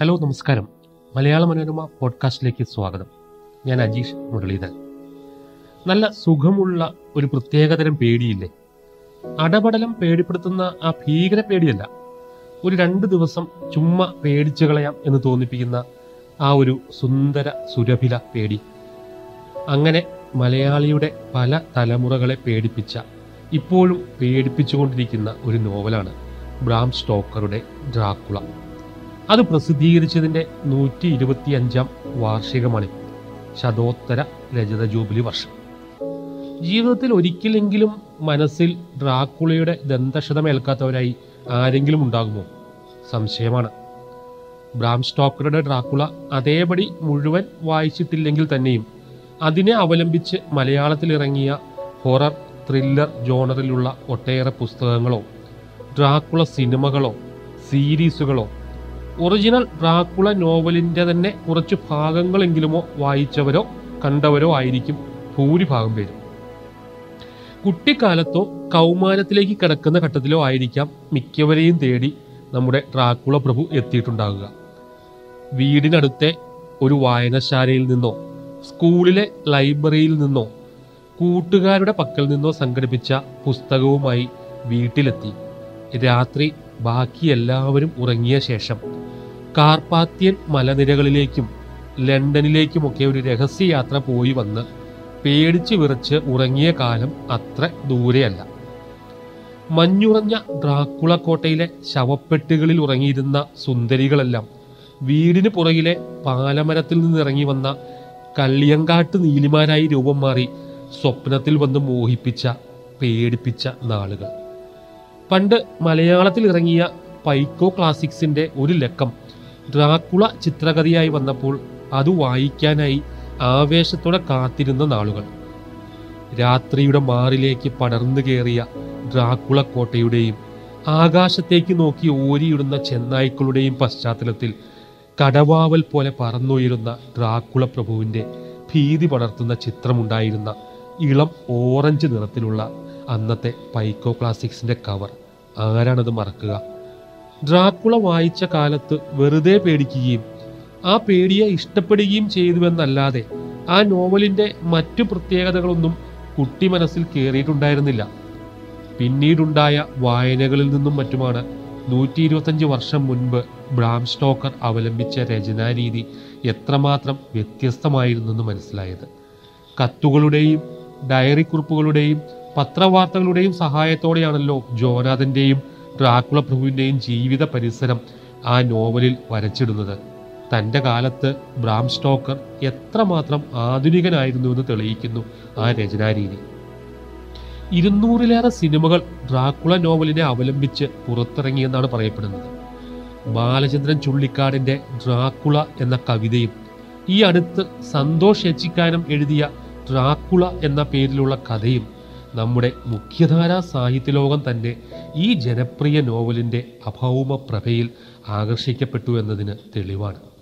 Hello നമസ്കാരം. മലയാള മനോരമ പോഡ്കാസ്റ്റിലേക്ക് സ്വാഗതം. ഞാൻ അജീഷ് മുരളീധരൻ. നല്ല സുഖമുള്ള ഒരു പ്രത്യേകതരം പേടിയില്ലേ? അടപടലം പേടിപ്പെടുത്തുന്ന ആ ഭീകര പേടിയല്ല. ഒരു രണ്ട് ദിവസം ചുമ്മാ പേടിച്ചു കളയാം എന്ന് തോന്നിപ്പിക്കുന്ന ആ ഒരു സുന്ദര സുരഭില പേടി. അങ്ങനെ മലയാളിയുടെ പല തലമുറകളെ പേടിപ്പിച്ച ഇപ്പോഴും പേടിപ്പിച്ചുകൊണ്ടിരിക്കുന്ന ഒരു നോവലാണ് ബ്രാം സ്റ്റോക്കറുടെ ഡ്രാക്കുള. അത് പ്രസിദ്ധീകരിച്ചതിന്റെ നൂറ്റി ഇരുപത്തി അഞ്ചാം വാർഷികമാണ് ശതോത്തര രജത ജൂബിലി വർഷം. ജീവിതത്തിൽ ഒരിക്കലെങ്കിലും മനസ്സിൽ ഡ്രാക്കുളയുടെ ദന്തക്ഷതമേൽക്കാത്തവരായി ആരെങ്കിലും ഉണ്ടാകുമോ? സംശയമാണ്. ബ്രാം സ്റ്റോക്കറുടെ ഡ്രാക്കുള അതേപടി മുഴുവൻ വായിച്ചിട്ടില്ലെങ്കിൽ തന്നെയും അതിനെ അവലംബിച്ച് മലയാളത്തിൽ ഇറങ്ങിയ ഹൊറർ ത്രില്ലർ ജോണറിലുള്ള ഒട്ടേറെ പുസ്തകങ്ങളോ ഡ്രാക്കുള സിനിമകളോ സീരീസുകളോ ഒറിജിനൽ ഡ്രാക്കുള നോവലിന്റെ തന്നെ കുറച്ച് ഭാഗങ്ങളെങ്കിലുമോ വായിച്ചവരോ കണ്ടവരോ ആയിരിക്കും ഭൂരിഭാഗം പേരും. കുട്ടിക്കാലത്തോ കൗമാരത്തിലേക്ക് കിടക്കുന്ന ഘട്ടത്തിലോ ആയിരിക്കാം മിക്കവരെയും തേടി നമ്മുടെ ഡ്രാക്കുള പ്രഭു എത്തിയിട്ടുണ്ടാകുക. വീടിനടുത്തെ ഒരു വായനശാലയിൽ നിന്നോ സ്കൂളിലെ ലൈബ്രറിയിൽ നിന്നോ കൂട്ടുകാരുടെ പക്കൽ നിന്നോ സംഘടിപ്പിച്ച പുസ്തകവുമായി വീട്ടിലെത്തി. രാത്രി ബാക്കി എല്ലാവരും ഉറങ്ങിയ ശേഷം കാർപ്പാത്യൻ മലനിരകളിലേക്കും ലണ്ടനിലേക്കുമൊക്കെ ഒരു രഹസ്യയാത്ര പോയി വന്ന് പേടിച്ച് വിറച്ച് ഉറങ്ങിയ കാലം അത്ര ദൂരെയല്ല. മഞ്ഞുറഞ്ഞ ഡ്രാക്കുളക്കോട്ടയിലെ ശവപ്പെട്ടുകളിൽ ഉറങ്ങിയിരുന്ന സുന്ദരികളെല്ലാം വീടിന് പുറകിലെ പാലമരത്തിൽ നിന്നിറങ്ങി വന്ന കള്ളിയങ്കാട്ട് നീലിമാരായി രൂപം മാറി സ്വപ്നത്തിൽ വന്ന് മോഹിപ്പിച്ച പേടിപ്പിച്ച നാളുകൾ. പണ്ട് മലയാളത്തിൽ ഇറങ്ങിയ പൈക്കോ ക്ലാസിക്സിന്റെ ഒരു ലക്കം ഡ്രാക്കുള ചിത്രകഥയായി വന്നപ്പോൾ അത് വായിക്കാനായി ആവേശത്തോടെ കാത്തിരുന്ന നാളുകൾ. രാത്രിയുടെ മാറിലേക്ക് പടർന്നു കയറിയ ഡ്രാക്കുള കോട്ടയുടെയും ആകാശത്തേക്ക് നോക്കി ഓരിയിടുന്ന ചെന്നായ്ക്കളുടെയും പശ്ചാത്തലത്തിൽ കടവാവൽ പോലെ പറന്നുയരുന്ന ഡ്രാക്കുള പ്രഭുവിന്റെ ഭീതി പടർത്തുന്ന ചിത്രമുണ്ടായിരുന്ന ഇളം ഓറഞ്ച് നിറത്തിലുള്ള അന്നത്തെ പൈക്കോ ക്ലാസിക്സിന്റെ കവർ. ആരാണത് മറക്കുക? ഡ്രാക്കുള വായിച്ച കാലത്ത് വെറുതെ പേടിക്കുകയും ആ പേടിയെ ഇഷ്ടപ്പെടുകയും ചെയ്തുവെന്നല്ലാതെ ആ നോവലിന്റെ മറ്റു പ്രത്യേകതകളൊന്നും കുട്ടി മനസ്സിൽ കയറിയിട്ടുണ്ടായിരുന്നില്ല പിന്നീടുണ്ടായ വായനകളിൽ നിന്നും മറ്റുമാണ് നൂറ്റി ഇരുപത്തഞ്ച് വർഷം മുൻപ് ബ്രാം സ്റ്റോക്കർ അവലംബിച്ച രചനാരീതി എത്രമാത്രം വ്യത്യസ്തമായിരുന്നെന്ന് മനസ്സിലായത്. കത്തുകളുടെയും ഡയറി കുറിപ്പുകളുടെയും പത്രവാർത്തകളുടെയും സഹായത്തോടെയാണല്ലോ ജോനാഥന്റെയും ഡ്രാക്കുള പ്രഭുവിന്റെയും ജീവിത പരിസരം ആ നോവലിൽ വരച്ചിടുന്നത്. തന്റെ കാലത്ത് ബ്രാം സ്റ്റോക്കർ എത്രമാത്രം ആധുനികനായിരുന്നു എന്ന് തെളിയിക്കുന്നു ആ രചനാരീതി. ഇരുന്നൂറിലേറെ സിനിമകൾ ഡ്രാക്കുള നോവലിനെ അവലംബിച്ച് പുറത്തിറങ്ങിയെന്നാണ് പറയപ്പെടുന്നത്. ബാലചന്ദ്രൻ ചുള്ളിക്കാടിന്റെ ഡ്രാക്കുള എന്ന കവിതയും ഈ അടുത്ത് സന്തോഷ് എച്ചിക്കാനം എഴുതിയ ഡ്രാക്കുള എന്ന പേരിലുള്ള കഥയും നമ്മുടെ മുഖ്യധാരാ സാഹിത്യലോകം തന്നെ ഈ ജനപ്രിയ നോവലിന്റെ അഭൗമ പ്രഭയിൽ ആകർഷിക്കപ്പെട്ടു എന്നതിന് തെളിവാണ്.